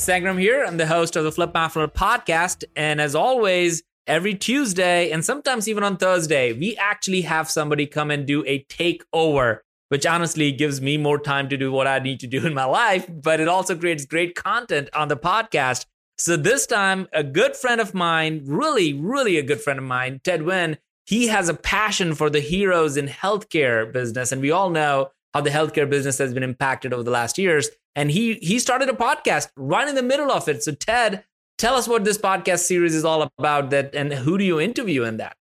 Sangram here. I'm the host of the Flip My podcast. And as always, every Tuesday and sometimes even on Thursday, we actually have somebody come and do a takeover, which honestly gives me more time to do what I need to do in my life, but it also creates great content on the podcast. So this time, a good friend of mine, really, really a good friend of mine, Ted Weyn, he has a passion for the heroes in healthcare business. And we all know how the healthcare business has been impacted over the last years and he he started a podcast right in the middle of it. So Ted, tell us what this podcast series is all about. That and who do you interview in that?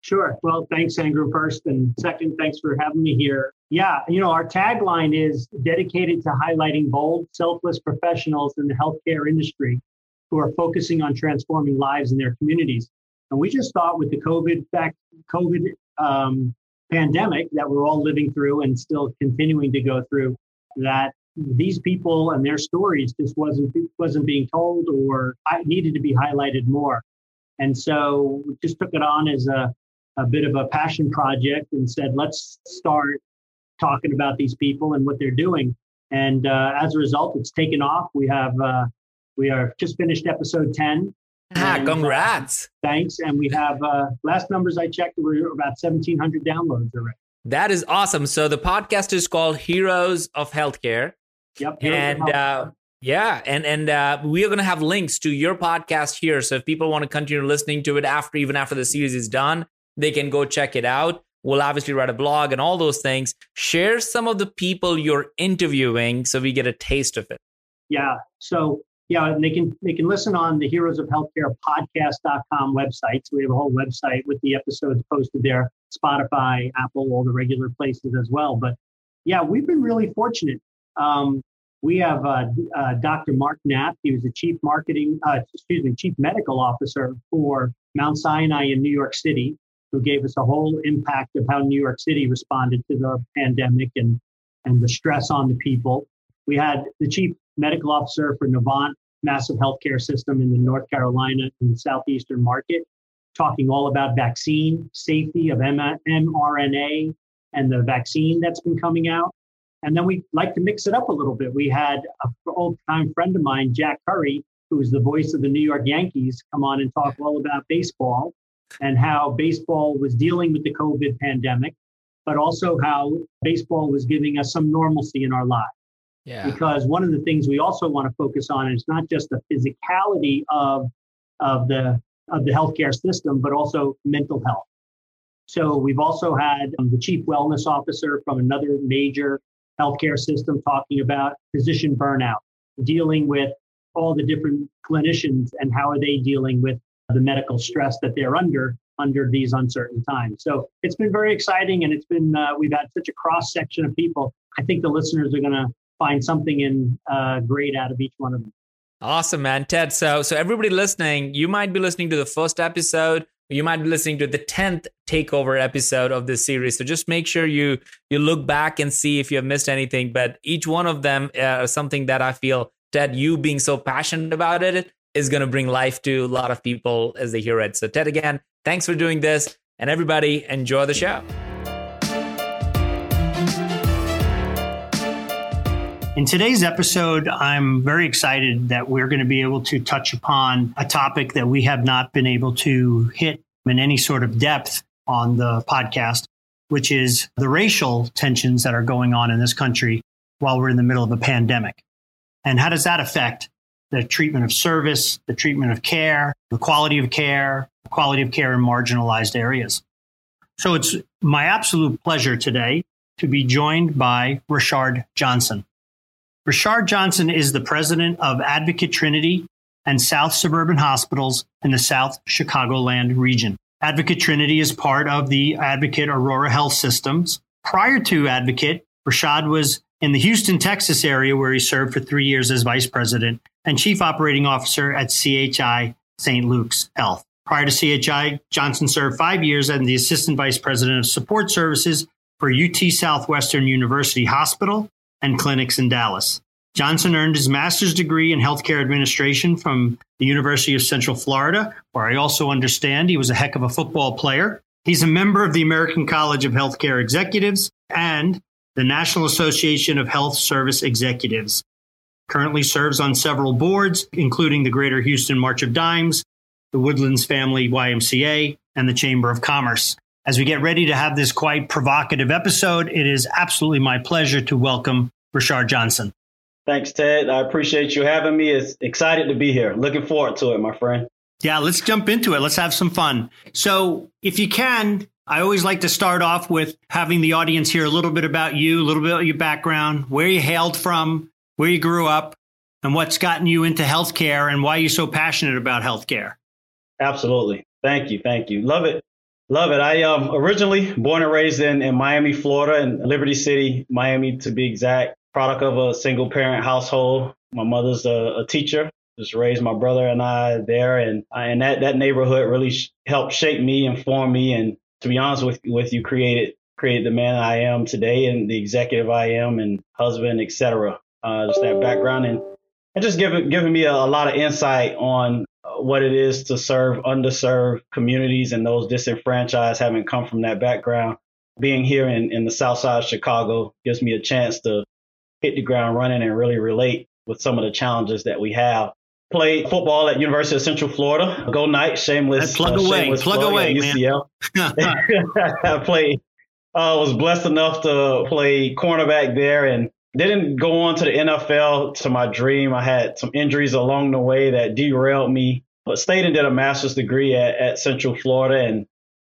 Sure. Well, thanks, Andrew. First and second, thanks for having me here. Yeah, you know, our tagline is dedicated to highlighting bold, selfless professionals in the healthcare industry who are focusing on transforming lives in their communities. And we just thought with the COVID fact, COVID um, pandemic that we're all living through and still continuing to go through, that these people and their stories just wasn't wasn't being told or needed to be highlighted more. And so we just took it on as a, a bit of a passion project and said, let's start talking about these people and what they're doing. And uh, as a result, it's taken off. We have uh, we are just finished episode ten. Ah, and, uh, congrats! Uh, thanks. And we have uh, last numbers I checked, we are about seventeen hundred downloads already. That is awesome. So the podcast is called Heroes of Healthcare. Yep. And uh, yeah, and and uh, we are going to have links to your podcast here. So if people want to continue listening to it after, even after the series is done, they can go check it out. We'll obviously write a blog and all those things. Share some of the people you're interviewing so we get a taste of it. Yeah. So yeah, and they can they can listen on the Heroes of Healthcare podcast.com website. So we have a whole website with the episodes posted there, Spotify, Apple, all the regular places as well. But yeah, we've been really fortunate. Um, we have uh, uh, Dr. Mark Knapp. He was the chief marketing, uh, excuse me, chief medical officer for Mount Sinai in New York City, who gave us a whole impact of how New York City responded to the pandemic and and the stress on the people. We had the chief medical officer for Novant, massive healthcare system in the North Carolina and the southeastern market, talking all about vaccine safety of mRNA and the vaccine that's been coming out. And then we like to mix it up a little bit. We had an old time friend of mine, Jack Curry, who is the voice of the New York Yankees, come on and talk all about baseball and how baseball was dealing with the COVID pandemic, but also how baseball was giving us some normalcy in our lives. Yeah. Because one of the things we also want to focus on is not just the physicality of, of the of the healthcare system, but also mental health. So we've also had um, the chief wellness officer from another major healthcare system talking about physician burnout, dealing with all the different clinicians and how are they dealing with the medical stress that they're under under these uncertain times. So it's been very exciting, and it's been uh, we've had such a cross section of people. I think the listeners are going to find something in uh, great out of each one of them. Awesome, man, Ted. So, so everybody listening, you might be listening to the first episode you might be listening to the 10th takeover episode of this series. So just make sure you you look back and see if you have missed anything. But each one of them uh, something that i feel ted you being so passionate about it is going to bring life to a lot of people as they hear it. So ted again thanks for doing this. And everybody enjoy the show In today's episode, I'm very excited that we're going to be able to touch upon a topic that we have not been able to hit in any sort of depth on the podcast, which is the racial tensions that are going on in this country while we're in the middle of a pandemic. And how does that affect the treatment of service, the treatment of care, the quality of care, the quality of care in marginalized areas? So it's my absolute pleasure today to be joined by Rashard Johnson. Rashard Johnson is the president of Advocate Trinity and South Suburban Hospitals in the South Chicagoland region. Advocate Trinity is part of the Advocate Aurora Health Systems. Prior to Advocate, Rashad was in the Houston, Texas area, where he served for three years as vice president and chief operating officer at CHI St. Luke's Health. Prior to CHI, Johnson served five years as the assistant vice president of support services for UT Southwestern University Hospital and clinics in Dallas. Johnson earned his master's degree in healthcare administration from the University of Central Florida, where I also understand he was a heck of a football player. He's a member of the American College of Healthcare Executives and the National Association of Health Service Executives. Currently serves on several boards, including the Greater Houston March of Dimes, the Woodlands Family YMCA, and the Chamber of Commerce. As we get ready to have this quite provocative episode, it is absolutely my pleasure to welcome Rashard Johnson. Thanks, Ted. I appreciate you having me. It's excited to be here. Looking forward to it, my friend. Yeah, let's jump into it. Let's have some fun. So, if you can, I always like to start off with having the audience hear a little bit about you, a little bit of your background, where you hailed from, where you grew up, and what's gotten you into healthcare and why you're so passionate about healthcare. Absolutely. Thank you. Thank you. Love it. Love it. I um originally born and raised in, in Miami, Florida, in Liberty City, Miami to be exact. Product of a single parent household. My mother's a, a teacher. Just raised my brother and I there, and and that that neighborhood really sh- helped shape me inform me. And to be honest with with you, created created the man I am today and the executive I am and husband, etc. Uh, just that background and and just giving giving me a, a lot of insight on what it is to serve underserved communities and those disenfranchised, having come from that background. Being here in, in the South Side of Chicago gives me a chance to hit the ground running and really relate with some of the challenges that we have. Played football at University of Central Florida. Go Knights, shameless. plug uh, away, shameless plug away, UCF. I played. I uh, was blessed enough to play cornerback there and didn't go on to the NFL to my dream. I had some injuries along the way that derailed me, but stayed and did a master's degree at, at Central Florida and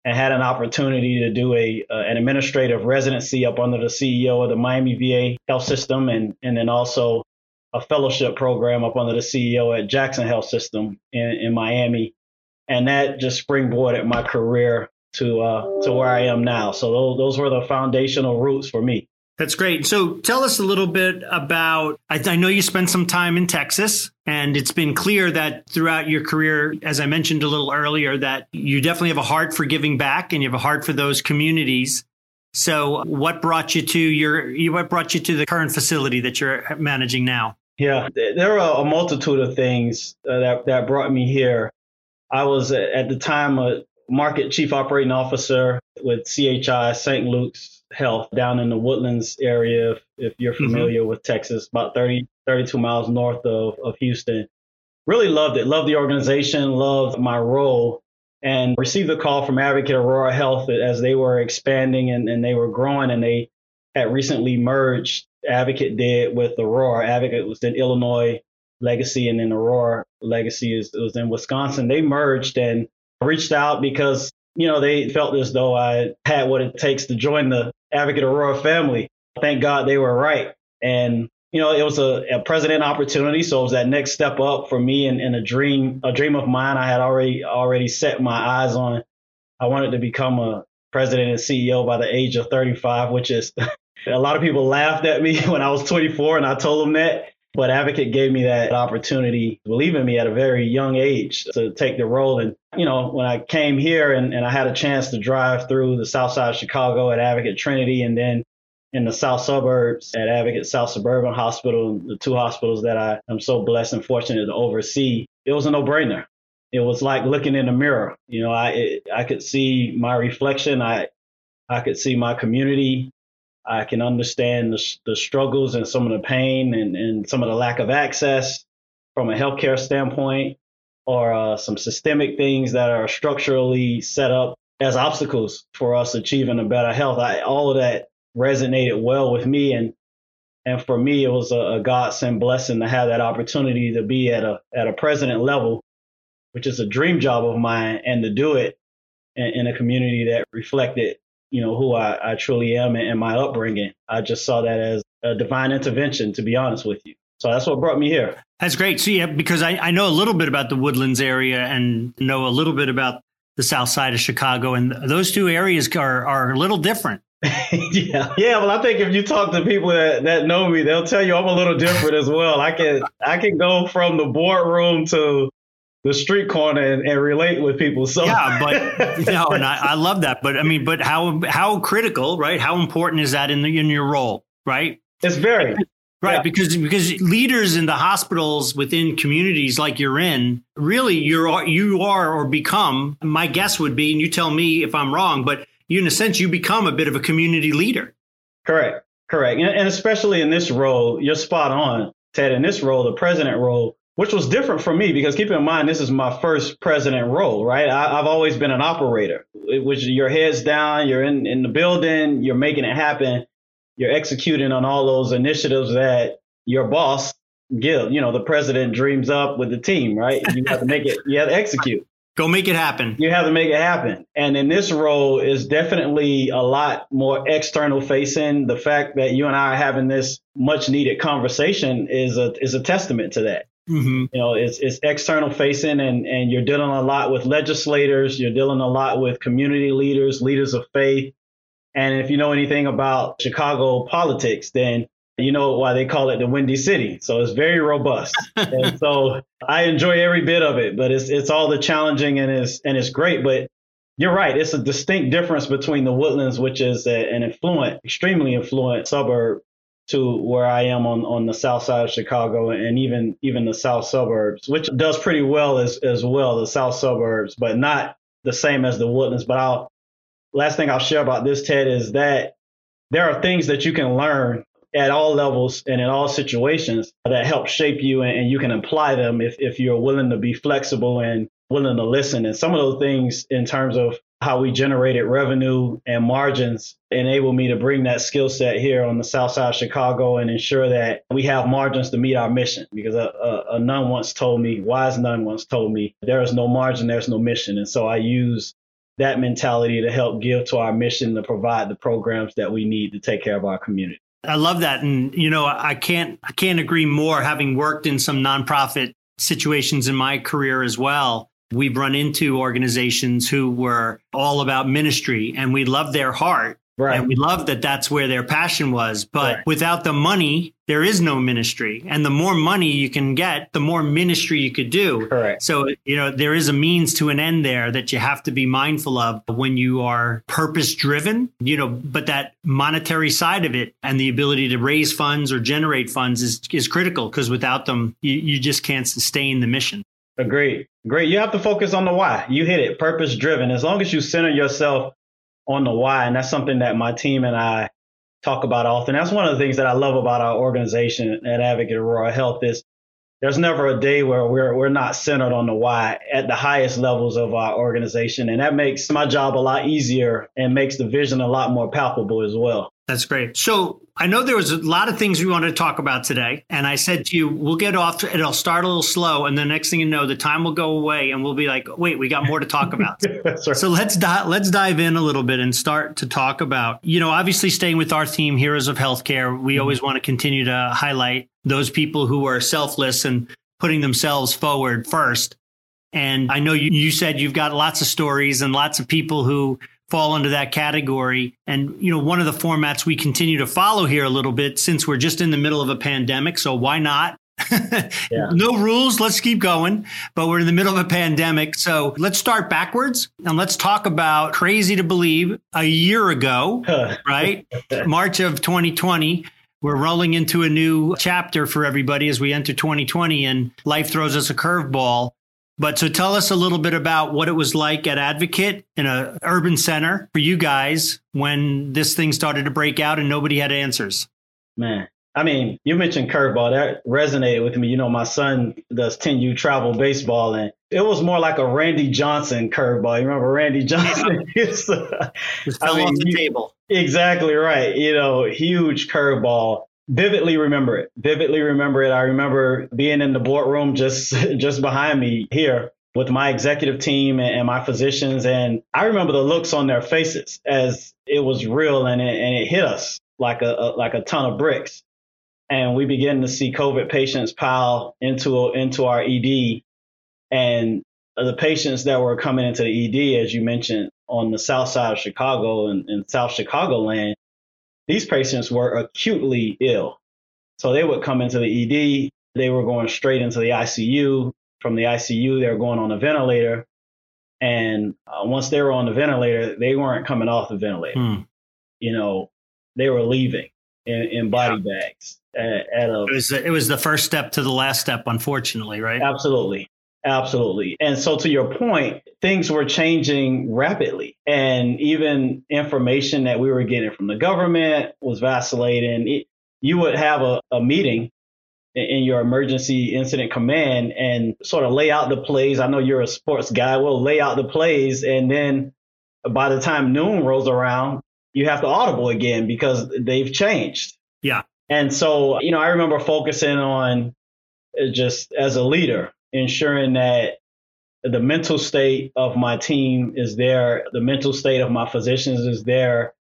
and had an opportunity to do a uh, an administrative residency up under the CEO of the Miami VA Health System and and then also a fellowship program up under the CEO at Jackson Health System in, in Miami. And that just springboarded my career to uh, to where I am now. So those, those were the foundational roots for me. That's great. So tell us a little bit about. I, I, know you spent some time in Texas, and it's been clear that throughout your career, as I mentioned a little earlier, that you definitely have a heart for giving back and you have a heart for those communities. So, what brought you to your? What brought you to the current facility that you're managing now? Yeah, there are a multitude of things uh, that that brought me here. I was at the time a market chief operating officer with CHI St. Luke's health down in the woodlands area if, if you're mm-hmm. familiar mm-hmm. with texas about 30 32 miles north of, of houston really loved it loved the organization loved my role and received a call from advocate aurora health as they were expanding and, and they were growing and they had recently merged advocate did with aurora advocate was in illinois legacy and then aurora legacy is was in wisconsin they merged and reached out because you know, they felt as though I had what it takes to join the Advocate Aurora family. Thank God they were right. And, you know, it was a, a president opportunity. So it was that next step up for me and, and a dream, a dream of mine. I had already, already set my eyes on. I wanted to become a president and CEO by the age of 35, which is a lot of people laughed at me when I was 24 and I told them that. But Advocate gave me that opportunity, believe in me at a very young age to take the role. And, you know, when I came here and, and I had a chance to drive through the south side of Chicago at Advocate Trinity and then in the south suburbs at Advocate South Suburban Hospital, the two hospitals that I am so blessed and fortunate to oversee, it was a no brainer. It was like looking in a mirror. You know, I it, I could see my reflection. I I could see my community. I can understand the, the struggles and some of the pain and, and some of the lack of access from a healthcare standpoint or uh, some systemic things that are structurally set up as obstacles for us achieving a better health. I, all of that resonated well with me. And, and for me, it was a, a godsend blessing to have that opportunity to be at a, at a president level, which is a dream job of mine and to do it in, in a community that reflected you know, who I, I truly am and, and my upbringing. I just saw that as a divine intervention, to be honest with you. So that's what brought me here. That's great. So yeah, because I, I know a little bit about the Woodlands area and know a little bit about the south side of Chicago. And those two areas are, are a little different. yeah, yeah. Well, I think if you talk to people that, that know me, they'll tell you I'm a little different as well. I can I can go from the boardroom to the street corner and, and relate with people. So yeah, but you know, and I, I love that. But I mean, but how how critical, right? How important is that in the, in your role, right? It's very right yeah. because because leaders in the hospitals within communities like you're in, really you're you are or become. My guess would be, and you tell me if I'm wrong, but you, in a sense, you become a bit of a community leader. Correct. Correct. And, and especially in this role, you're spot on, Ted. In this role, the president role, which was different for me because keep in mind, this is my first president role, right? I, have always been an operator, which your head's down, you're in, in the building, you're making it happen, you're executing on all those initiatives that your boss give. You know, the president dreams up with the team, right? You have to make it, you have to execute. Go make it happen. You have to make it happen. And in this role is definitely a lot more external facing. The fact that you and I are having this much needed conversation is a is a testament to that. Mm-hmm. You know, it's it's external facing and, and you're dealing a lot with legislators, you're dealing a lot with community leaders, leaders of faith. And if you know anything about Chicago politics, then you know why they call it the Windy City. So it's very robust. and so I enjoy every bit of it, but it's it's all the challenging and it's and it's great. But you're right. It's a distinct difference between the Woodlands, which is a, an affluent, extremely affluent suburb, to where I am on, on the south side of Chicago and even even the south suburbs, which does pretty well as as well, the south suburbs, but not the same as the Woodlands. But I'll last thing I'll share about this, Ted, is that there are things that you can learn at all levels and in all situations that help shape you and, and, you can apply them if, if you're willing to be flexible and willing to listen. And some of those things in terms of how we generated revenue and margins enable me to bring that skill set here on the south side of Chicago and ensure that we have margins to meet our mission. Because a, a, a nun once told me, wise nun once told me, there is no margin, there's no mission. And so I use that mentality to help give to our mission to provide the programs that we need to take care of our community. I love that. And, you know, I can't, I can't agree more having worked in some nonprofit situations in my career as well. We've run into organizations who were all about ministry and we love their heart. Right. And we love that that's where their passion was. But right. without the money, there is no ministry. And the more money you can get, the more ministry you could do. Correct. So, you know, there is a means to an end there that you have to be mindful of when you are purpose driven, you know, but that monetary side of it and the ability to raise funds or generate funds is, is critical because without them, you, you just can't sustain the mission. Agreed. Great. You have to focus on the why. You hit it. Purpose driven. As long as you center yourself on the why. And that's something that my team and I talk about often. That's one of the things that I love about our organization at Advocate Aurora Health is there's never a day where we're we're not centered on the why at the highest levels of our organization. And that makes my job a lot easier and makes the vision a lot more palpable as well. That's great. So I know there was a lot of things we wanted to talk about today, and I said to you, we'll get off. To, it'll start a little slow, and the next thing you know, the time will go away, and we'll be like, "Wait, we got more to talk about." right. So let's di- let's dive in a little bit and start to talk about. You know, obviously, staying with our theme, Heroes of Healthcare, we mm-hmm. always want to continue to highlight those people who are selfless and putting themselves forward first. And I know you, you said you've got lots of stories and lots of people who fall into that category. And, you know, one of the formats we continue to follow here a little bit since we're just in the middle of a pandemic. So why not? yeah. No rules. Let's keep going. But we're in the middle of a pandemic. So let's start backwards and let's talk about crazy to believe a year ago, right? March of 2020 we're rolling into a new chapter for everybody as we enter 2020 and life throws us a curveball but so tell us a little bit about what it was like at Advocate in a urban center for you guys when this thing started to break out and nobody had answers. Man, I mean, you mentioned curveball. That resonated with me. You know, my son does 10U travel baseball, and it was more like a Randy Johnson curveball. You remember Randy Johnson? Yeah. Uh, Just fell I mean, off the table. Exactly right. You know, huge curveball vividly remember it. Vividly remember it. I remember being in the boardroom just just behind me here with my executive team and, my physicians, and I remember the looks on their faces as it was real and it, and it hit us like a, a like a ton of bricks. And we began to see COVID patients pile into into our ED, and the patients that were coming into the ED, as you mentioned, on the south side of Chicago and, and South Chicagoland, these patients were acutely ill. So they would come into the ED, they were going straight into the ICU. From the ICU, they were going on a ventilator. And uh, once they were on the ventilator, they weren't coming off the ventilator. Hmm. You know, they were leaving in, in body yeah. bags. At, at a, it was it was the first step to the last step, unfortunately, right? Absolutely, absolutely. And so, to your point, things were changing rapidly, and even information that we were getting from the government was vacillating. It, you would have a, a meeting in your emergency incident command and sort of lay out the plays. I know you're a sports guy. We'll lay out the plays, and then by the time noon rolls around, you have to audible again because they've changed. Yeah. And so, you know, I remember focusing on uh, just as a leader, ensuring that the mental state of my team is there, the mental state of my physicians is there,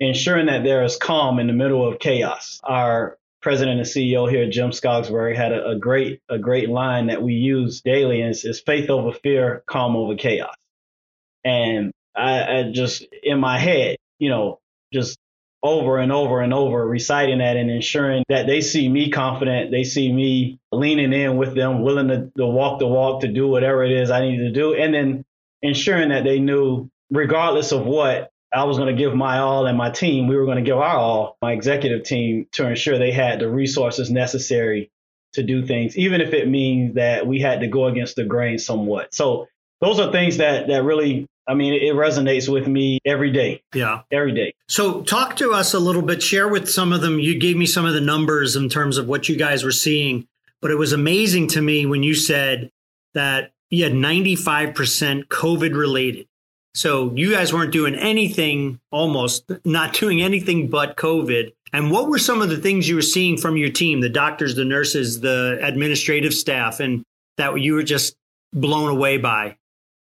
ensuring that there is calm in the middle of chaos. Our president and CEO here, Jim Skogsbergh, had a, a great a great line that we use daily, and it's, it's faith over fear, calm over chaos. And I, I just in my head, you know, just over and over and over reciting that and ensuring that they see me confident, they see me leaning in with them, willing to, to walk the walk, to do whatever it is I need to do, and then ensuring that they knew, regardless of what, I was going to give my all and my team, we were going to give our all, my executive team, to ensure they had the resources necessary to do things, even if it means that we had to go against the grain somewhat. So those are things that that really I mean, it resonates with me every day. Yeah. Every day. So, talk to us a little bit, share with some of them. You gave me some of the numbers in terms of what you guys were seeing, but it was amazing to me when you said that you had 95% COVID related. So, you guys weren't doing anything, almost not doing anything but COVID. And what were some of the things you were seeing from your team, the doctors, the nurses, the administrative staff, and that you were just blown away by?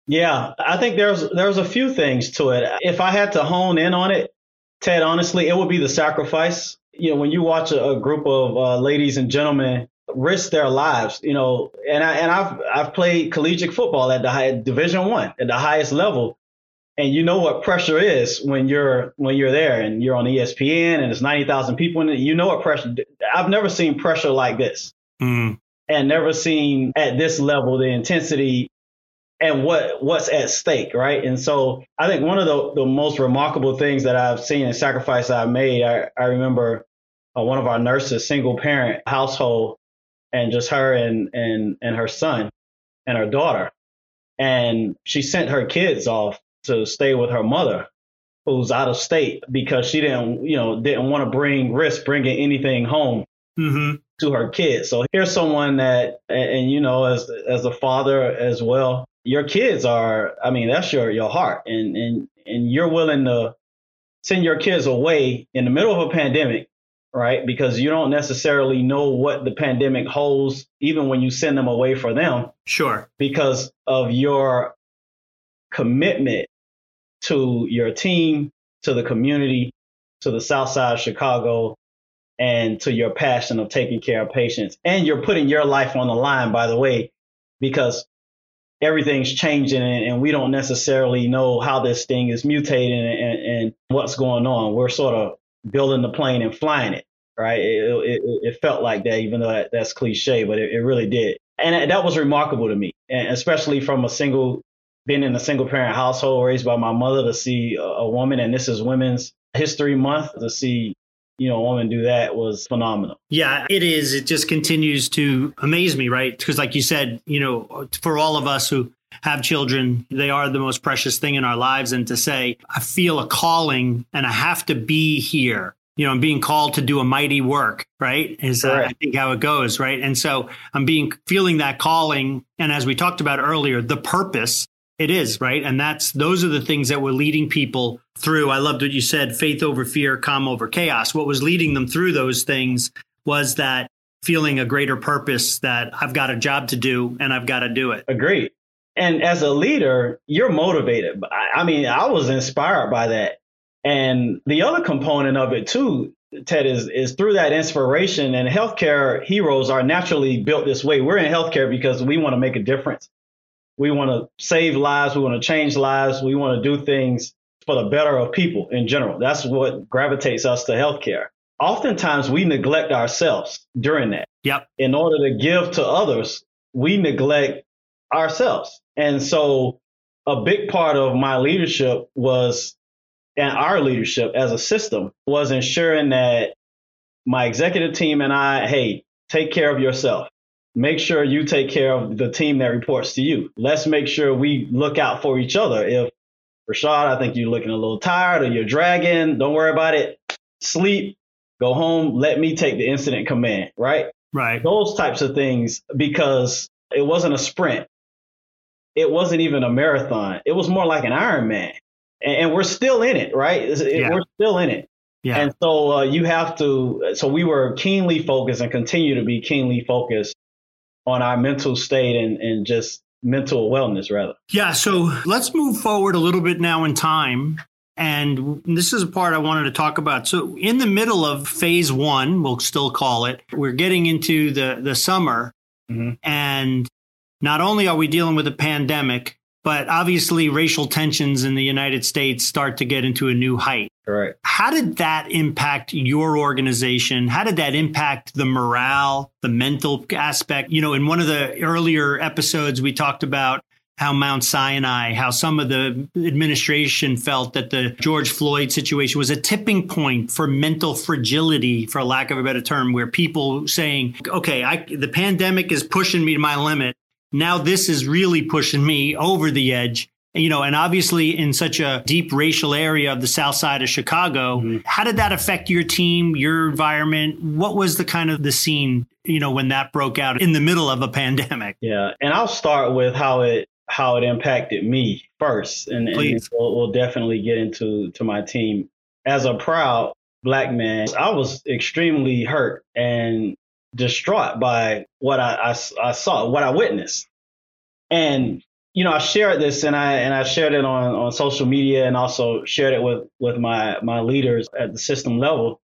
Yeah, I think there's there's a few things to it. If I had to hone in on it, Ted, honestly, it would be the sacrifice. You know, when you watch a, a group of uh, ladies and gentlemen risk their lives, you know, and I and I've I've played collegiate football at the high Division One at the highest level, and you know what pressure is when you're when you're there and you're on ESPN and it's ninety thousand people in it. You know what pressure. I've never seen pressure like this, mm. and never seen at this level the intensity and what what's at stake, right? And so I think one of the, the most remarkable things that I've seen and sacrifice I've made, I, I remember uh, one of our nurses, single parent household, and just her and and and her son and her daughter, and she sent her kids off to stay with her mother, who's out of state because she didn't you know didn't want to bring risk bringing anything home. Mm-hmm. To her kids. So here's someone that, and, and you know, as as a father as well, your kids are i mean that's your your heart. And and and you're willing to send your kids away in the middle of a pandemic right? Because you don't necessarily know what the pandemic holds even when you send them away for them. Sure. Because of your commitment to your team to the community to the south side of chicago and to your passion of taking care of patients. And you're putting your life on the line by the way because everything's changing and, and, we don't necessarily know how this thing is mutating and, and, what's going on. We're sort of building the plane and flying it, right? It, it, it felt like that, even though that, that's cliche, but it, it, really did. And that was remarkable to me, and especially from a single, being in a single parent household raised by my mother to see a, a woman, and this is Women's History Month, to see you know, woman do that was phenomenal. Yeah, it is. It just continues to amaze me, right? Because, like you said, you know, for all of us who have children, they are the most precious thing in our lives. And to say, I feel a calling and I have to be here, you know, I'm being called to do a mighty work, right? Is uh, I think how it goes, right? And so I'm being feeling that calling. And as we talked about earlier, the purpose it is, right? And that's those are the things that were leading people through. I loved what you said, faith over fear, calm over chaos. What was leading them through those things was that feeling a greater purpose that I've got a job to do and I've got to do it. Agreed. And as a leader, you're motivated. I mean, I was inspired by that. And the other component of it too, Ted, is is through that inspiration and healthcare heroes are naturally built this way. We're in healthcare because we want to make a difference We want to save lives. We want to change lives. We want to do things for the better of people in general. That's what gravitates us to healthcare. Oftentimes we neglect ourselves during that. Yep. In order to give to others, we neglect ourselves. And so a big part of my leadership was, and our leadership as a system was ensuring that my executive team and I, hey, take care of yourself. Make sure you take care of the team that reports to you. Let's make sure we look out for each other. If Rashad, I think you're looking a little tired or you're dragging, don't worry about it. Sleep, go home, let me take the incident command, right? Right. Those types of things because it wasn't a sprint. It wasn't even a marathon. It was more like an Ironman. And, and we're still in it, right? It, yeah. We're still in it. Yeah. And so uh, you have to, so we were keenly focused and continue to be keenly focused on our mental state and, and just mental wellness, rather. Yeah. So let's move forward a little bit now in time. And this is a part I wanted to talk about. So, in the middle of phase one, we'll still call it, we're getting into the, the summer. Mm-hmm. And not only are we dealing with a pandemic, but obviously racial tensions in the United States start to get into a new height. Right. How did that impact your organization? How did that impact the morale, the mental aspect? You know, in one of the earlier episodes, we talked about how Mount Sinai, how some of the administration felt that the George Floyd situation was a tipping point for mental fragility, for lack of a better term, where people saying, okay, I, the pandemic is pushing me to my limit now this is really pushing me over the edge you know, and obviously in such a deep racial area of the south side of Chicago, mm-hmm. how did that affect your team, your environment? What was the kind of the scene, you know, when that broke out in the middle of a pandemic? Yeah, and I'll start with how it how it impacted me first, and, and we'll, we'll definitely get into to my team. As a proud black man, I was extremely hurt and distraught by what I, I, I saw, what I witnessed. And you know, I shared this and I and I shared it on, on social media and also shared it with with my my leaders at the system level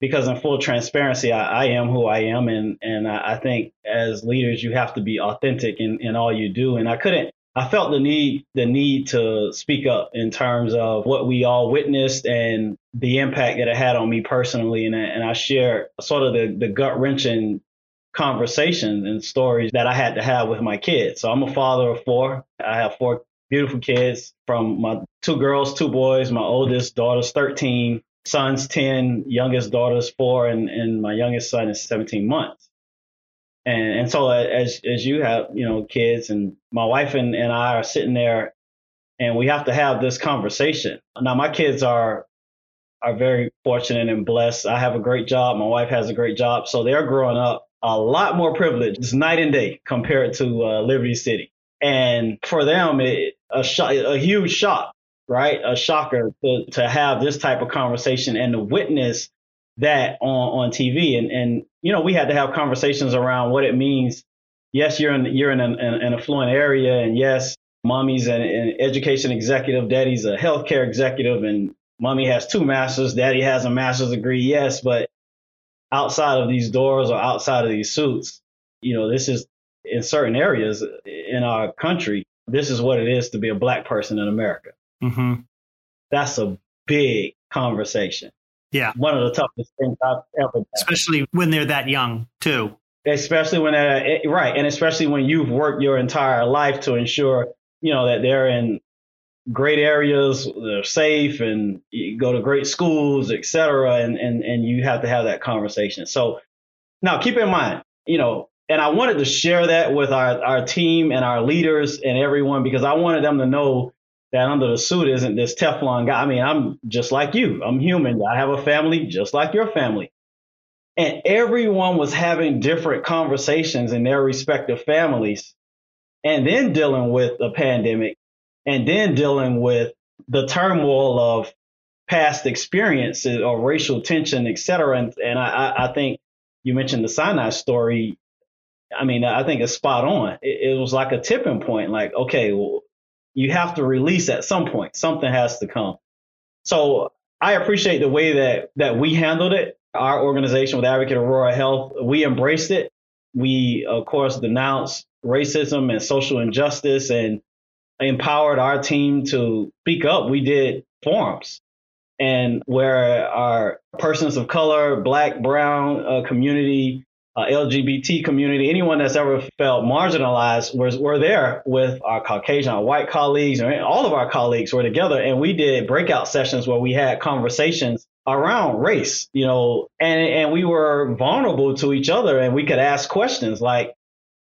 because in full transparency, I, I am who I am and and I, I, think as leaders you have to be authentic in, in all you do. And I couldn't I felt the need the need to speak up in terms of what we all witnessed and the impact that it had on me personally. And, and I shared sort of the, the gut wrenching conversations and stories that I had to have with my kids. So I'm a father of four. I have four beautiful kids from my two girls, two boys. My oldest daughter's 13, son's 10, youngest daughter's four, and, and my youngest son is 17 months. And and so uh, as as you have you know kids and my wife and, and I are sitting there, and we have to have this conversation. Now my kids are are very fortunate and blessed. I have a great job. My wife has a great job, so they're growing up a lot more privileged. It's night and day compared to uh, Liberty City. And for them, it, a, sh- a huge shock, right? A shocker to, to have this type of conversation and to witness that on, on TV. And, and, you know, we had to have conversations around what it means. Yes, you're in, you're in an, an affluent area. And yes, mommy's an, an education executive. Daddy's a healthcare executive. And mommy has two masters. Daddy has a master's degree. Yes. But outside of these doors or outside of these suits, you know, this is in certain areas in our country, this is what it is to be a black person in America. Mm-hmm. That's a big conversation. Yeah. One of the toughest things I've ever done. Especially when they're that young, too. Especially when they're, eh, right. And especially when you've worked your entire life to ensure, you know, that they're in great areas, they're safe and you go to great schools, et cetera. And, and, and you have to have that conversation. So now keep in mind, you know, and I wanted to share that with our, our team and our leaders and everyone because I wanted them to know that under the suit isn't this Teflon guy. I mean, I'm just like you. I'm human. I have a family just like your family. And everyone was having different conversations in their respective families and then dealing with a pandemic and then dealing with the turmoil of past experiences or racial tension, et cetera. And, and I, I think you mentioned the Sinai story. I mean, I think it's spot on. It, it was like a tipping point. Like, okay, well, you have to release at some point. Something has to come. So I appreciate the way that that we handled it. Our organization with Advocate Aurora Health, we embraced it. we, of course, denounced racism and social injustice and empowered our team to speak up. We did forums and where our persons of color, black, brown uh, community, uh, LGBT community, anyone that's ever felt marginalized was were there with our Caucasian, our white colleagues, or all of our colleagues were together, and we did breakout sessions where we had conversations around race, you know, and and we were vulnerable to each other, and we could ask questions like,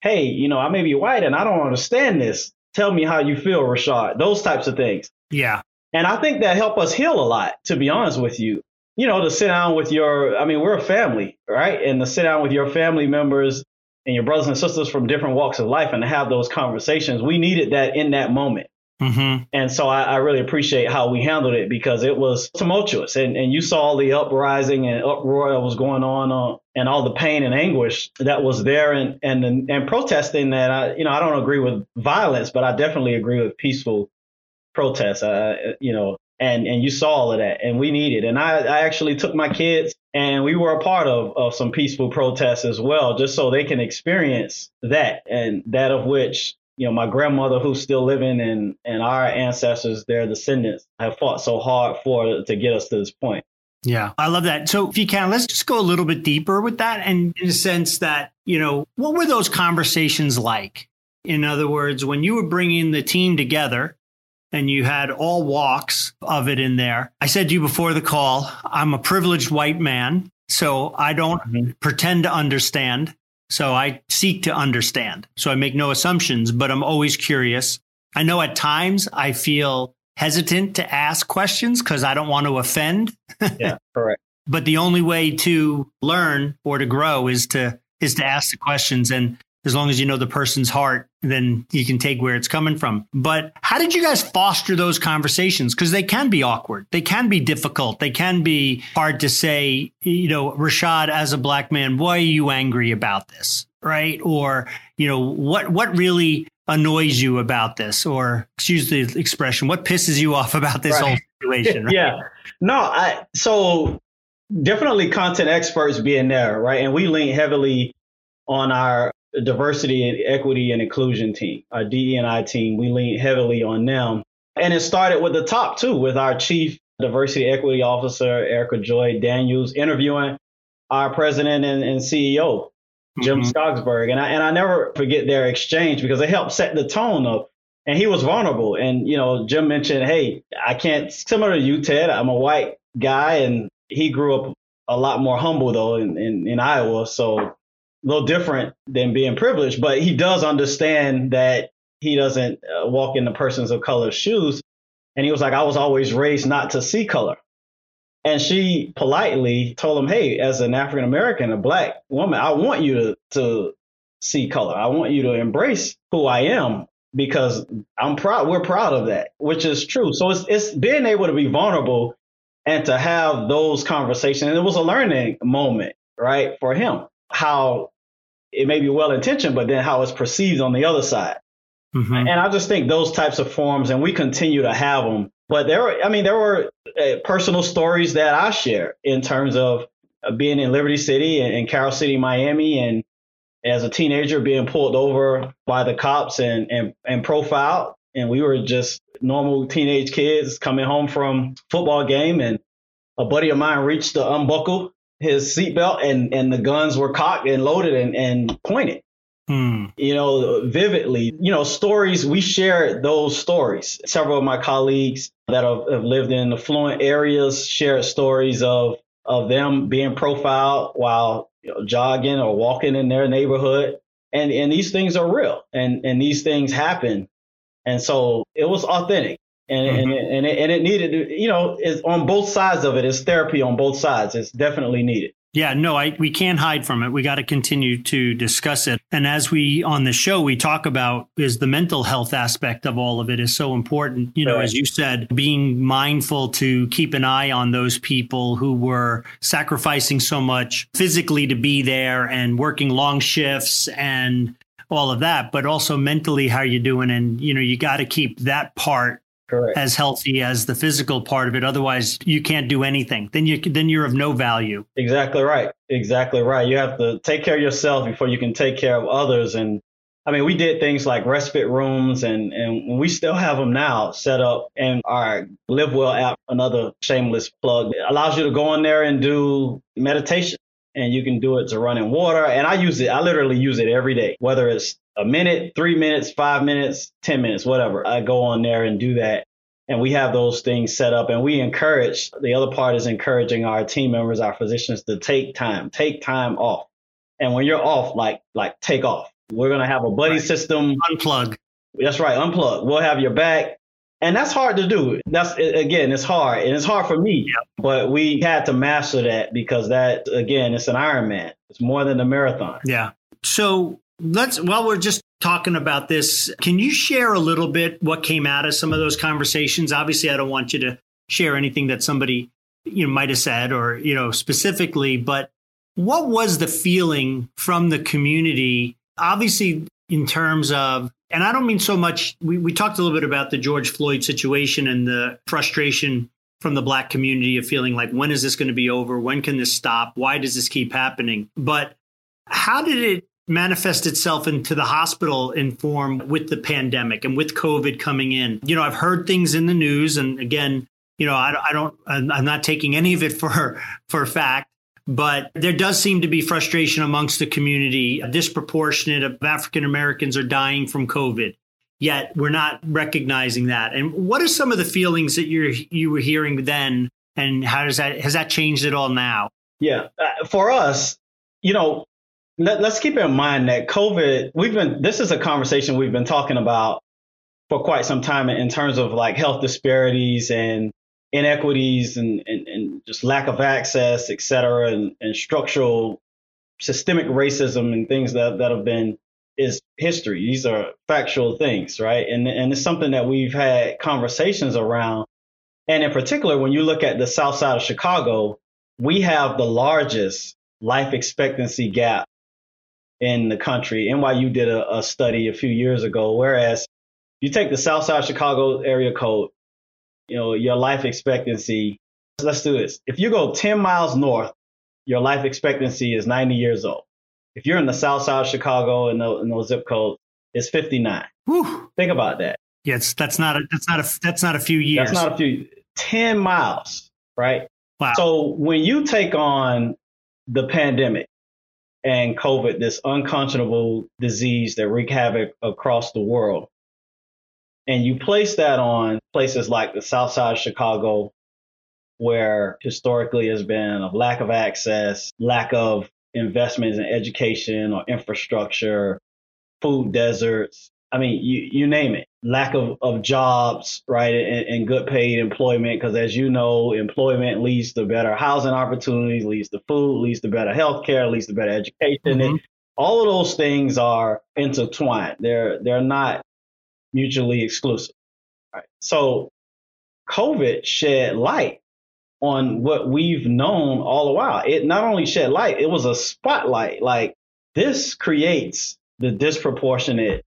"Hey, you know, I may be white and I don't understand this. Tell me how you feel, Rashad." Those types of things. Yeah. And I think that helped us heal a lot, to be honest with you. You know, to sit down with your, I mean, we're a family, right? And to sit down with your family members and your brothers and sisters from different walks of life and to have those conversations, we needed that in that moment. Mm-hmm. And so I, I, really appreciate how we handled it because it was tumultuous. And, and you saw the uprising and uproar that was going on uh, and all the pain and anguish that was there and, and, and protesting that I, you know, I don't agree with violence, but I definitely agree with peaceful protests, uh, you know, and, and you saw all of that and we needed. And I, I actually took my kids and we were a part of, of some peaceful protests as well, just so they can experience that and that of which, you know, my grandmother who's still living and, and our ancestors, their descendants have fought so hard for to get us to this point. Yeah, I love that. So, if you can, let's just go a little bit deeper with that. And in the sense that, you know, what were those conversations like? In other words, when you were bringing the team together and you had all walks of it in there. I said to you before the call, I'm a privileged white man, so I don't mm-hmm. pretend to understand. So I seek to understand. So I make no assumptions, but I'm always curious. I know at times I feel hesitant to ask questions because I don't want to offend. yeah, correct. but the only way to learn or to grow is to is to ask the questions and as long as you know the person's heart, then you can take where it's coming from. But how did you guys foster those conversations? Because they can be awkward, they can be difficult, they can be hard to say, you know, Rashad, as a black man, why are you angry about this? Right. Or, you know, what what really annoys you about this? Or excuse the expression, what pisses you off about this right. whole situation? Right? yeah. No, I so definitely content experts being there, right? And we lean heavily on our diversity and equity and inclusion team, our DE&I team. We lean heavily on them. And it started with the top too, with our chief diversity equity officer, Erica Joy Daniels, interviewing our president and, and CEO, Jim mm-hmm. Skogsbergh. And I, and I never forget their exchange because it helped set the tone of, and he was vulnerable. And, you know, Jim mentioned, hey, I can't, similar to you, Ted, I'm a white guy and he grew up a lot more humble though in, in, in Iowa. So little different than being privileged, but he does understand that he doesn't uh, walk in the persons of color's shoes. And he was like, I was always raised not to see color. And she politely told him, Hey, as an African American, a black woman, I want you to, to see color. I want you to embrace who I am because I'm proud. We're proud of that, which is true. So it's, it's being able to be vulnerable and to have those conversations. And it was a learning moment, right, for him, how it may be well intentioned, but then how it's perceived on the other side. Mm-hmm. And I just think those types of forums, and we continue to have them. But there, were, I mean, there were uh, personal stories that I share in terms of uh, being in Liberty City and, and Carol City, Miami, and as a teenager being pulled over by the cops and, and, and profiled. And we were just normal teenage kids coming home from football game, and a buddy of mine reached the unbuckle his seatbelt and, and the guns were cocked and loaded and, and pointed. Hmm. You know, vividly, you know, stories, we share those stories. Several of my colleagues that have, have lived in affluent areas shared stories of, of them being profiled while you know, jogging or walking in their neighborhood. And, and these things are real and, and these things happen. And so it was authentic and mm-hmm. and, and, it, and it needed you know is on both sides of it. Is therapy on both sides. It's definitely needed. Yeah no I, we can't hide from it. We got to continue to discuss it. And as we on the show we talk about is the mental health aspect of all of it is so important. You know right. as you said being mindful to keep an eye on those people who were sacrificing so much physically to be there and working long shifts and all of that but also mentally how you're doing. And you know you got to keep that part Correct. as healthy as the physical part of it. Otherwise, you can't do anything. Then you then you're of no value. Exactly right. Exactly right. You have to take care of yourself before you can take care of others. And I mean, we did things like respite rooms, and and we still have them now set up. And our Live Well app, another shameless plug, allows you to go in there and do meditation. And you can do it to run in water. And I use it. I literally use it every day, whether it's a minute, three minutes, five minutes, 10 minutes, whatever. I go on there and do that. And we have those things set up and we encourage the other part is encouraging our team members, our physicians to take time, take time off. And when you're off, like, like take off. We're going to have a buddy right. system. Unplug. That's right. Unplug. We'll have your back. And that's hard to do. That's again, it's hard, and it's hard for me. But we had to master that because that again, it's an Ironman. It's more than a marathon. Yeah. So Let's while we're just talking about this, can you share a little bit what came out of some of those conversations? Obviously, I don't want you to share anything that somebody you know might have said or you know specifically, but what was the feeling from the community? Obviously, in terms of and I don't mean so much we, we talked a little bit about the George Floyd situation and the frustration from the black community of feeling like when is this going to be over? When can this stop? Why does this keep happening? But how did it manifest itself into the hospital in form with the pandemic and with COVID coming in. You know, I've heard things in the news, and again, you know, I, I don't, I'm not taking any of it for for fact, but there does seem to be frustration amongst the community. A disproportionate of African Americans are dying from COVID. Yet we're not recognizing that. And what are some of the feelings that you're you were hearing then, and how does that has that changed at all now? Yeah, uh, for us, you know, let, us keep in mind that COVID, we've been, this is a conversation we've been talking about for quite some time in terms of like health disparities and inequities and, and, and just lack of access, et cetera, and, and structural systemic racism and things that, that have been is history. These are factual things, right? And, and it's something that we've had conversations around. And in particular, when you look at the south side of Chicago, we have the largest life expectancy gap in the country. NYU did a, a study a few years ago, whereas you take the South Side Chicago area code, you know, your life expectancy. Let's do this. If you go 10 miles north, your life expectancy is 90 years old. If you're in the South Side of Chicago and those, those zip codes, it's 59. Whew. Think about that. Yes, that's not a that's not a that's not a few years. That's not a few. 10 miles, right? Wow. So when you take on the pandemic, and COVID, this unconscionable disease that wreak havoc across the world. And you place that on places like the South Side of Chicago, where historically has been a lack of access, lack of investments in education or infrastructure, food deserts, I mean, you, you name it. Lack of, of jobs, right, and, and good paid employment, because as you know, employment leads to better housing opportunities, leads to food, leads to better health care, leads to better education. Mm-hmm. And all of those things are intertwined. They're they're not mutually exclusive. Right. So COVID shed light on what we've known all the while. It not only shed light, it was a spotlight. Like this creates the disproportionate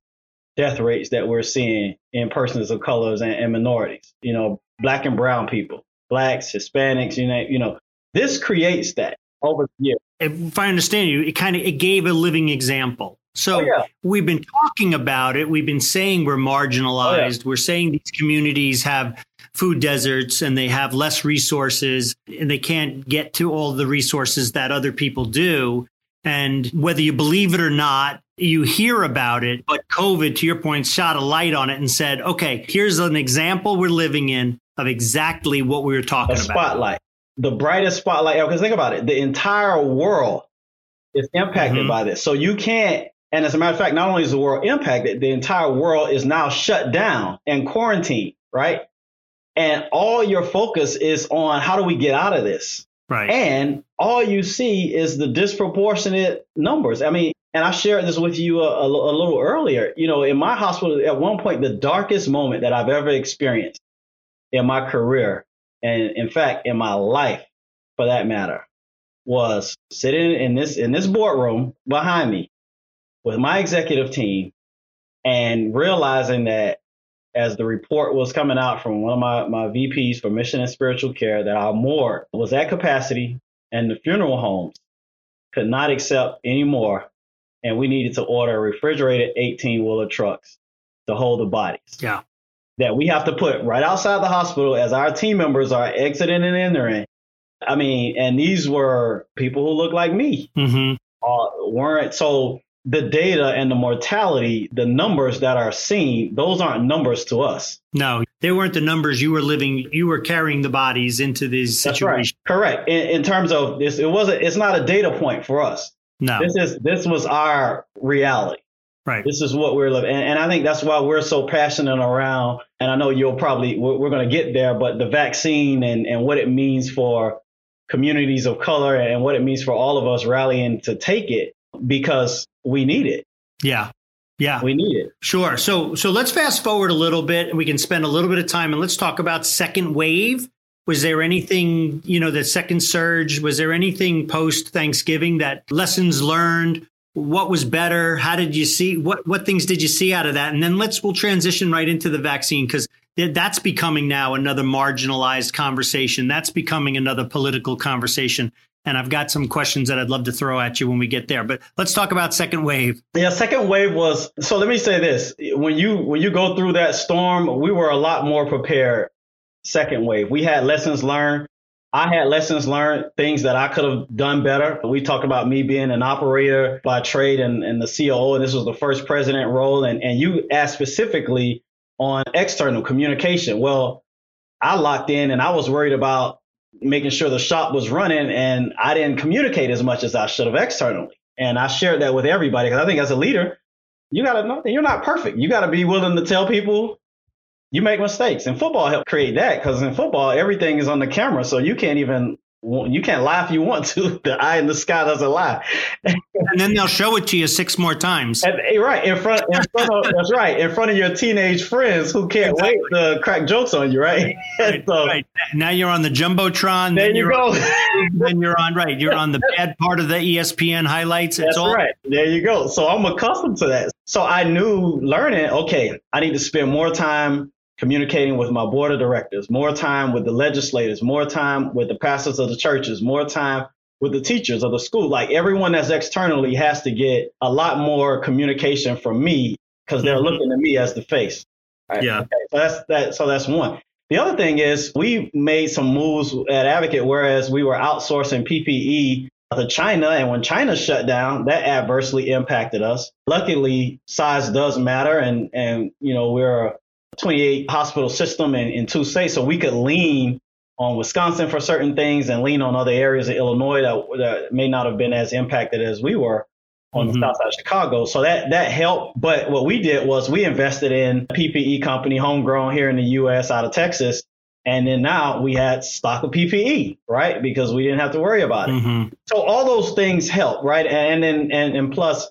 death rates that we're seeing in persons of colors and, and minorities, you know, black and brown people, blacks, Hispanics, you know, you know, this creates that over the. If I understand you, it kind of it gave a living example. So oh, yeah. we've been talking about it. We've been saying we're marginalized. Oh, yeah. We're saying these communities have food deserts and they have less resources and they can't get to all the resources that other people do. And whether you believe it or not, you hear about it, but COVID, to your point, shot a light on it and said, okay, here's an example we're living in of exactly what we were talking a about. Spotlight. The brightest spotlight. Because think about it, the entire world is impacted mm-hmm. by this. So you can't, and as a matter of fact, not only is the world impacted, the entire world is now shut down and quarantined, right? And all your focus is on how do we get out of this? Right. And all you see is the disproportionate numbers. I mean, and I shared this with you a, a, a, little earlier. You know, in my hospital, at one point, the darkest moment that I've ever experienced in my career, and in fact, in my life, for that matter, was sitting in this in this boardroom behind me with my executive team, and realizing that as the report was coming out from one of my, my VPs for mission and spiritual care that our morgue was at capacity and the funeral homes could not accept any more. And we needed to order refrigerated 18 wheeler trucks to hold the bodies. Yeah. That we have to put right outside the hospital as our team members are exiting and entering. I mean, and these were people who look like me. Mm-hmm. Uh, weren't so the data and the mortality, the numbers that are seen, those aren't numbers to us. No, they weren't the numbers you were living. You were carrying the bodies into these situations. Right. Correct. In, in, terms of this, it wasn't. It's not a data point for us. No, this is this was our reality. Right. This is what we're living, and, and I think that's why we're so passionate around. And I know you'll probably we're, we're going to get there, but the vaccine and and what it means for communities of color and what it means for all of us rallying to take it because we need it. Yeah. Yeah. We need it. Sure. So so let's fast forward a little bit and we can spend a little bit of time and let's talk about second wave. Was there anything, you know, the second surge, was there anything post Thanksgiving that lessons learned? What was better? How did you see what what things did you see out of that? And then let's we'll transition right into the vaccine because that's becoming now another marginalized conversation. That's becoming another political conversation and I've got some questions that I'd love to throw at you when we get there. But let's talk about second wave. Yeah, second wave was so let me say this. When you when you go through that storm, we were a lot more prepared second wave. We had lessons learned. I had lessons learned, things that I could have done better. We talked about me being an operator by trade and, and the COO, and this was the first president role. And, and you asked specifically on external communication. Well, I locked in and I was worried about making sure the shop was running and I didn't communicate as much as I should have externally. And I shared that with everybody because I think as a leader, you got to know you're not perfect. You got to be willing to tell people you make mistakes. And football helped create that because in football, everything is on the camera. So you can't even you can't lie if you want to. The eye in the sky doesn't lie. and then they'll show it to you six more times. And, eh, right in front, in front of that's right in front of your teenage friends who can't exactly. wait to crack jokes on you. Right. Right, so, right. Now you're on the jumbotron. There you go. On, then you're on right. You're on the bad part of the ESPN highlights. It's that's all, right. There you go. So I'm accustomed to that. So I knew learning. Okay, I need to spend more time communicating with my board of directors, more time with the legislators, more time with the pastors of the churches, more time with the teachers of the school. Like everyone that's externally has to get a lot more communication from me because they're mm-hmm. looking at me as the face. Right? Yeah. Okay. So that's that. So that's one. The other thing is we made some moves at Advocate, whereas we were outsourcing PPE to China. And when China shut down, that adversely impacted us. Luckily, size does matter. And, and, you know, we're 28 hospital system in, in two states. So we could lean on Wisconsin for certain things and lean on other areas of Illinois that, that may not have been as impacted as we were on mm-hmm. the south side of Chicago. So that that helped. But what we did was we invested in a PPE company, homegrown here in the US out of Texas. And then now we had stock of PPE, right? Because we didn't have to worry about it. Mm-hmm. So all those things help, right? And then and, and plus,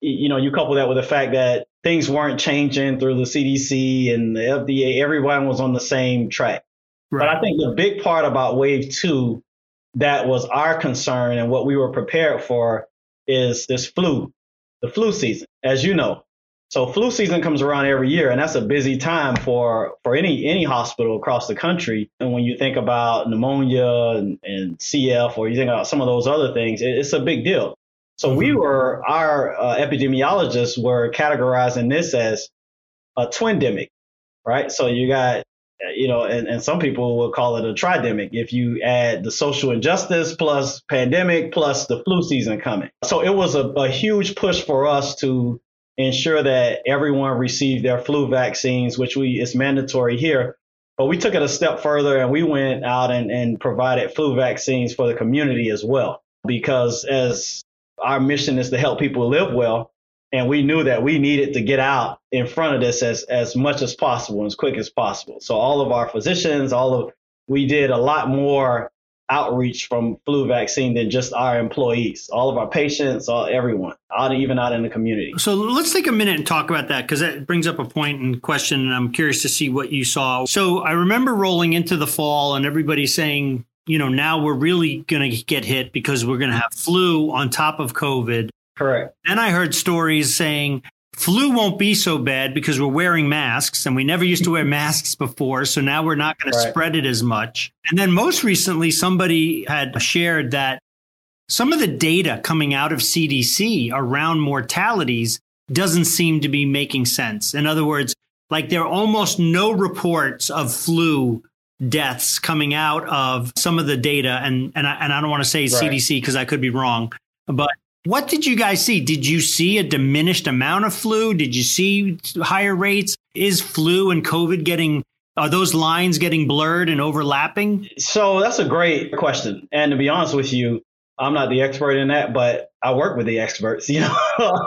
you know, you couple that with the fact that things weren't changing through the CDC and the FDA. Everyone was on the same track. Right. But I think the big part about wave two that was our concern and what we were prepared for is this flu, the flu season, as you know. So flu season comes around every year, and that's a busy time for for any any hospital across the country. And when you think about pneumonia and, and CF, or you think about some of those other things, it, it's a big deal. So we mm-hmm. were, our uh, epidemiologists were categorizing this as a twindemic, right? So you got, you know, and, and some people will call it a tridemic if you add the social injustice plus pandemic plus the flu season coming. So it was a, a huge push for us to ensure that everyone received their flu vaccines, which we is mandatory here. But we took it a step further and we went out and, and provided flu vaccines for the community as well. Because as our mission is to help people live well. And we knew that we needed to get out in front of this as, as much as possible, as quick as possible. So all of our physicians, all of, we did a lot more outreach from flu vaccine than just our employees, all of our patients, all everyone, out even out in the community. So let's take a minute and talk about that because that brings up a point and question, and I'm curious to see what you saw. So I remember rolling into the fall and everybody saying, you know, now we're really going to get hit because we're going to have flu on top of COVID. Correct. Then I heard stories saying flu won't be so bad because we're wearing masks and we never used to wear masks before. So now we're not going right. to spread it as much. And then most recently, somebody had shared that some of the data coming out of CDC around mortalities doesn't seem to be making sense. In other words, like there are almost no reports of flu deaths coming out of some of the data. And, and I, and I don't want to say right. CDC because I could be wrong, but what did you guys see? Did you see a diminished amount of flu? Did you see higher rates? Is flu and COVID getting are those lines getting blurred and overlapping? So that's a great question. And to be honest with you, I'm not the expert in that, but I work with the experts, you know,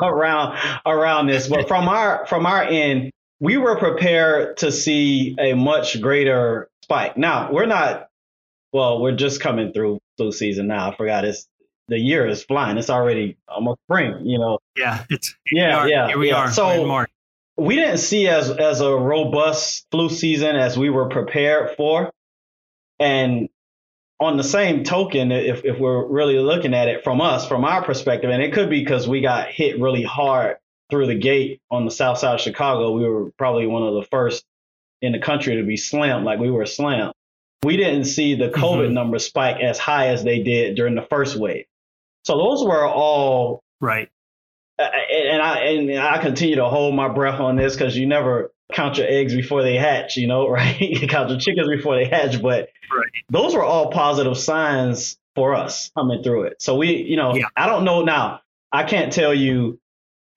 around around this. But from our from our end, we were prepared to see a much greater spike. Now we're not. Well, we're just coming through flu season now. I forgot it's the year is flying. It's already almost spring. You know. Yeah. It's yeah. yeah. Here we yeah. are. So we didn't see as as a robust flu season as we were prepared for, and on the same token, if, if we're really looking at it from us, from our perspective, and it could be because we got hit really hard through the gate on the south side of Chicago, we were probably one of the first in the country to be slammed, like we were slammed. We didn't see the COVID mm-hmm. numbers spike as high as they did during the first wave. So those were all right. And I and I continue to hold my breath on this because you never count your eggs before they hatch, you know, right? you count your chickens before they hatch, but right. those were all positive signs for us coming through it. So we, you know, yeah. I don't know now. I can't tell you,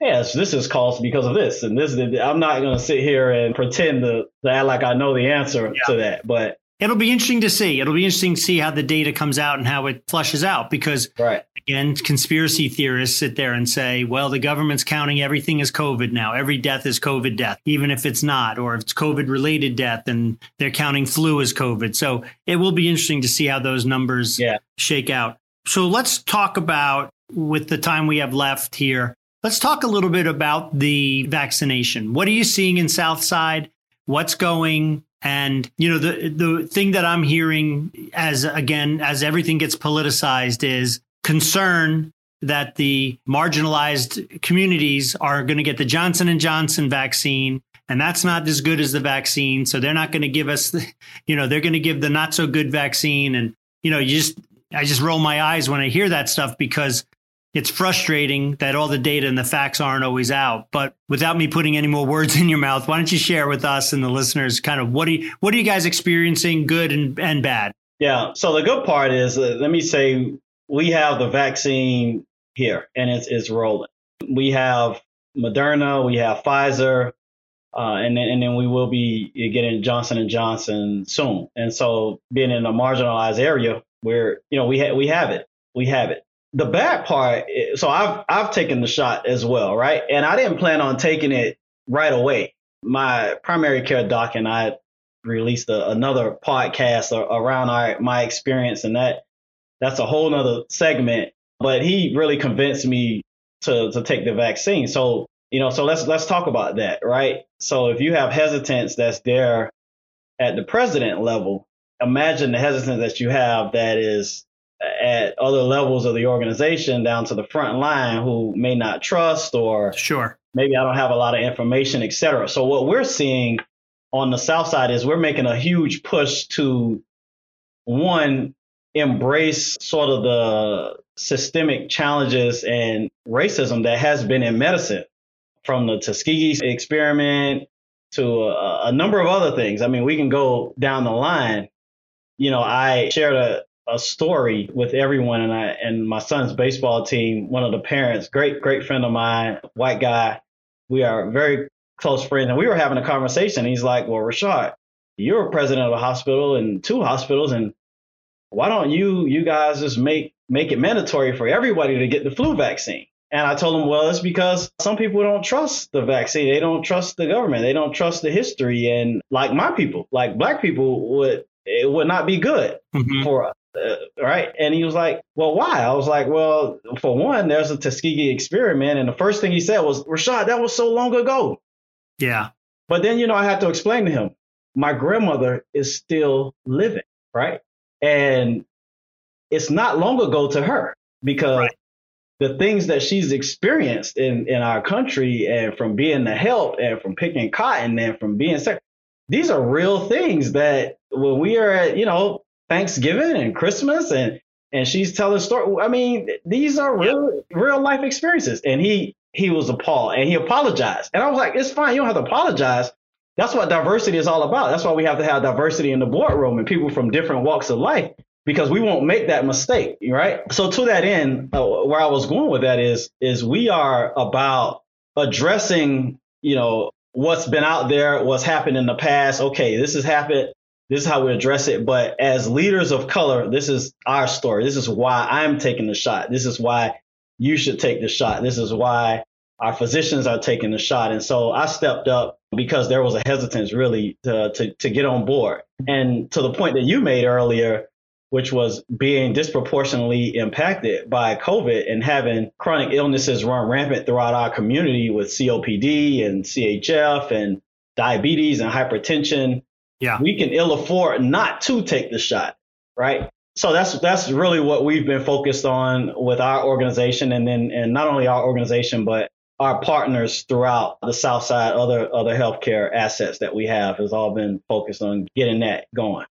yes, this is caused because of this and this. I'm not going to sit here and pretend to, to, act like I know the answer yeah. to that, but It'll be interesting to see. It'll be interesting to see how the data comes out and how it flushes out because, right. again, conspiracy theorists sit there and say, well, the government's counting everything as COVID now. Every death is COVID death, even if it's not, or if it's COVID related death and they're counting flu as COVID. So it will be interesting to see how those numbers yeah. shake out. So let's talk about, with the time we have left here, let's talk a little bit about the vaccination. What are you seeing in Southside? What's going and you know the the thing that I'm hearing as again as everything gets politicized is concern that the marginalized communities are going to get the Johnson and Johnson vaccine and that's not as good as the vaccine so they're not going to give us the, you know they're going to give the not so good vaccine and you know you just I just roll my eyes when I hear that stuff because it's frustrating that all the data and the facts aren't always out. But without me putting any more words in your mouth, why don't you share with us and the listeners kind of what are you, what are you guys experiencing, good and, and bad? Yeah. So the good part is, uh, let me say, we have the vaccine here and it's, it's rolling. We have Moderna, we have Pfizer, uh, and then and then we will be getting Johnson and Johnson soon. And so, being in a marginalized area, where you know we ha- we have it, we have it the bad part, so I've I've taken the shot as well, right? And I didn't plan on taking it right away. My primary care doc and I released a, another podcast around our, my experience, and that that's a whole nother segment. But he really convinced me to to take the vaccine. So you know, so let's let's talk about that, right? So if you have hesitance that's there at the president level, imagine the hesitance that you have that is at other levels of the organization down to the front line who may not trust or sure maybe I don't have a lot of information, et cetera. So what we're seeing on the south side is we're making a huge push to one embrace sort of the systemic challenges and racism that has been in medicine from the Tuskegee experiment to a, a number of other things. I mean, we can go down the line. You know, I shared a, a story with everyone and I and my son's baseball team, one of the parents, great, great friend of mine, white guy. We are very close friends. And we were having a conversation. He's like, Well, Rashard, you're president of a hospital and two hospitals, and why don't you you guys just make make it mandatory for everybody to get the flu vaccine? And I told him, well, it's because some people don't trust the vaccine. They don't trust the government. They don't trust the history. And like my people, like black people would, it would not be good mm-hmm. for us uh, right? And he was like, well, why? I was like, well, for one, there's a Tuskegee experiment. And the first thing he said was, Rashard, that was so long ago. Yeah. But then, you know, I had to explain to him, my grandmother is still living, right? And it's not long ago to her because right. the things that she's experienced in, in our country and from being the help and from picking cotton and from being sick, these are real things that when we are at, you know, Thanksgiving and Christmas and and she's telling story. I mean, these are real real life experiences. And he he was appalled and he apologized. And I was like, it's fine, you don't have to apologize. That's what diversity is all about. That's why we have to have diversity in the boardroom and people from different walks of life because we won't make that mistake, right? So to that end, uh, where I was going with that is is we are about addressing, you know, what's been out there, what's happened in the past. Okay, this has happened. This is how we address it. But as leaders of color, this is our story. This is why I'm taking the shot. This is why you should take the shot. This is why our physicians are taking the shot. And so I stepped up because there was a hesitance really to, to, to get on board. And to the point that you made earlier, which was being disproportionately impacted by COVID and having chronic illnesses run rampant throughout our community with COPD and CHF and diabetes and hypertension. Yeah. We can ill afford not to take the shot, right? So that's that's really what we've been focused on with our organization and then and not only our organization but our partners throughout the South Side, other other healthcare assets that we have has all been focused on getting that going.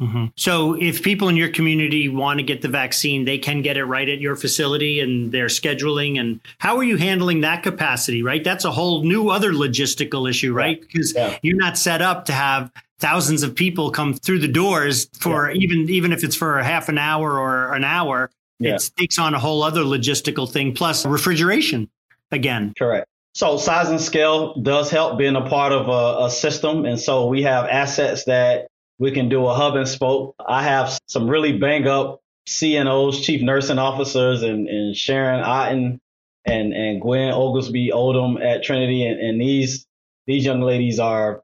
Mm-hmm. So, if people in your community want to get the vaccine, they can get it right at your facility and their scheduling. And how are you handling that capacity, right? That's a whole new other logistical issue, right? Because yeah. you're not set up to have thousands of people come through the doors for yeah. even even if it's for a half an hour or an hour. Yeah. It takes on a whole other logistical thing, plus refrigeration again. Correct. So size and scale does help being a part of a, a system, and so we have assets that we can do a hub and spoke. I have some really bang up CNOs, chief nursing officers, and, and Sharon Otten and, and Gwen Oglesby Odom at Trinity. And, and these these young ladies are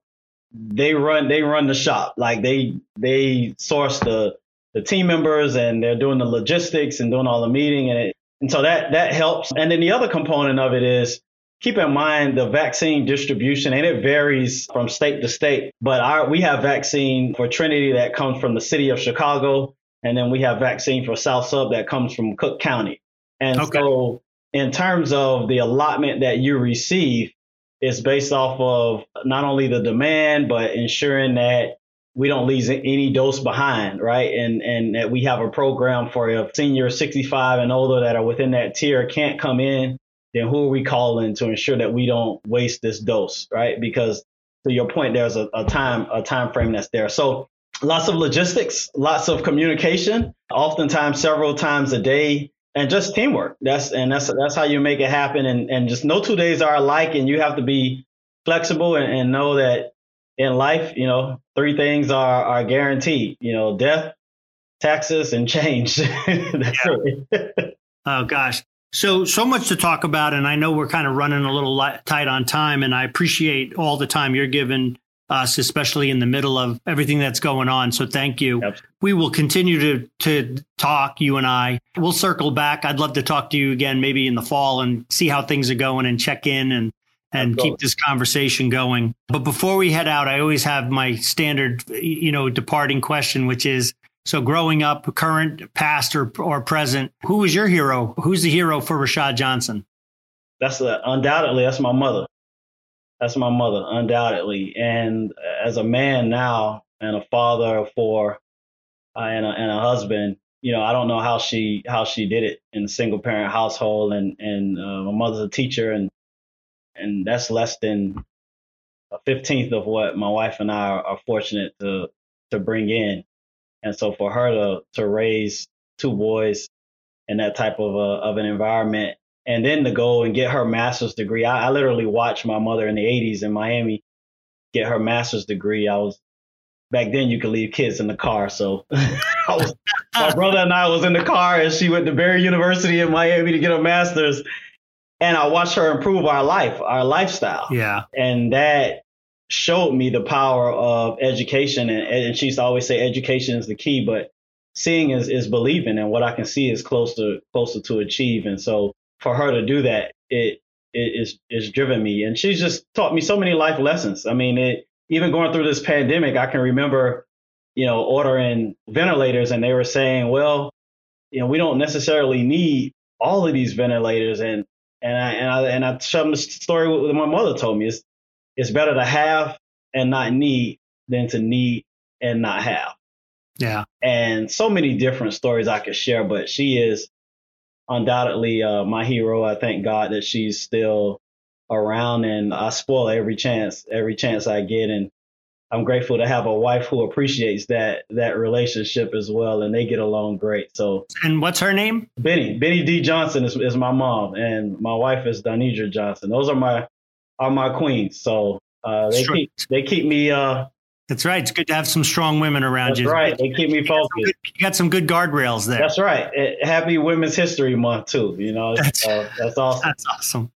they run they run the shop. Like they they source the the team members and they're doing the logistics and doing all the meeting and it, and so that that helps. And then the other component of it is keep in mind the vaccine distribution and it varies from state to state but our, we have vaccine for trinity that comes from the city of chicago and then we have vaccine for south sub that comes from cook county and okay. so in terms of the allotment that you receive it's based off of not only the demand but ensuring that we don't leave any dose behind, right? And and that we have a program for if seniors 65 and older that are within that tier can't come in then who are we calling to ensure that we don't waste this dose, right? Because to your point, there's a, a time a time frame that's there. So lots of logistics, lots of communication, oftentimes several times a day, and just teamwork. That's and that's that's how you make it happen. And and just no two days are alike, and you have to be flexible and, and know that in life, you know, three things are are guaranteed. You know, death, taxes, and change. oh gosh. So, so much to talk about. And I know we're kind of running a little tight on time. And I appreciate all the time you're giving us, especially in the middle of everything that's going on. So thank you. We will continue to, to talk, you and I. We'll circle back. I'd love to talk to you again, maybe in the fall and see how things are going and check in and, and keep this conversation going. But before we head out, I always have my standard, you know, departing question, which is, so growing up, current, past, or, or present, who was your hero? Who's the hero for Rashard Johnson? That's a, undoubtedly that's my mother. That's my mother, undoubtedly. And as a man now and a father of four uh, and, a, and a husband, you know, I don't know how she how she did it in a single parent household. And and uh, my mother's a teacher, and and that's less than a fifteenth of what my wife and I are, are fortunate to to bring in. And so for her to to raise two boys in that type of a, of an environment, and then to go and get her master's degree, I, I literally watched my mother in the '80s in Miami get her master's degree. I was back then you could leave kids in the car. So was, my brother and I was in the car and she went to Barry University in Miami to get her master's. And I watched her improve our life, our lifestyle. Yeah. And that showed me the power of education. And, and she used to always say education is the key, but seeing is, is believing. And what I can see is closer, closer to achieve. And so for her to do that, it, it is, is driven me. And she's just taught me so many life lessons. I mean, it, even going through this pandemic, I can remember, you know, ordering ventilators and they were saying, well, you know, we don't necessarily need all of these ventilators and and I and I and I showed them the story what my mother told me. It's it's better to have and not need than to need and not have. Yeah. And so many different stories I could share, but she is undoubtedly uh, my hero. I thank God that she's still around and I spoil every chance, every chance I get. And I'm grateful to have a wife who appreciates that that relationship as well, and they get along great. So, and what's her name? Benny. Benny D. Johnson is, is my mom, and my wife is Donidra Johnson. Those are my are my queens. So uh, they keep they keep me. Uh, that's right. It's good to have some strong women around that's you. That's right. They keep me focused. You got, you got some good guardrails there. That's right. Happy Women's History Month too. You know, that's, uh, that's awesome. That's awesome.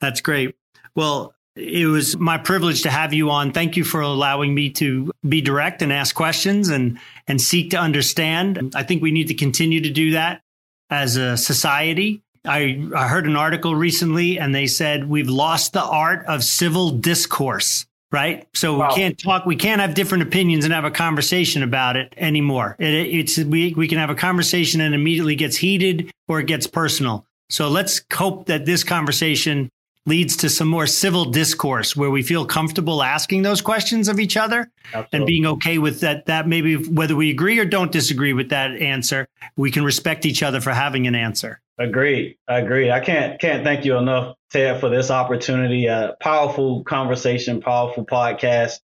That's great. Well, it was my privilege to have you on. Thank you for allowing me to be direct and ask questions and and seek to understand. I think we need to continue to do that as a society. I, I heard an article recently and they said we've lost the art of civil discourse, right? So wow. we can't talk, we can't have different opinions and have a conversation about it anymore. It, it's we we can have a conversation and immediately gets heated or it gets personal. So let's hope that this conversation leads to some more civil discourse where we feel comfortable asking those questions of each other Absolutely. and being okay with that that maybe whether we agree or don't disagree with that answer we can respect each other for having an answer agreed agreed i can't can't thank you enough ted for this opportunity A powerful conversation powerful podcast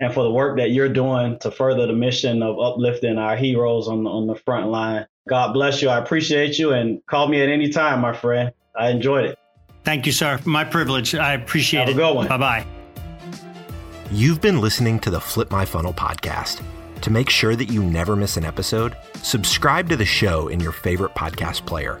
and for the work that you're doing to further the mission of uplifting our heroes on the, on the front line god bless you i appreciate you and call me at any time my friend i enjoyed it Thank you, sir. My privilege. I appreciate Have it. A good one. Bye bye. You've been listening to the Flip My Funnel podcast. To make sure that you never miss an episode, subscribe to the show in your favorite podcast player.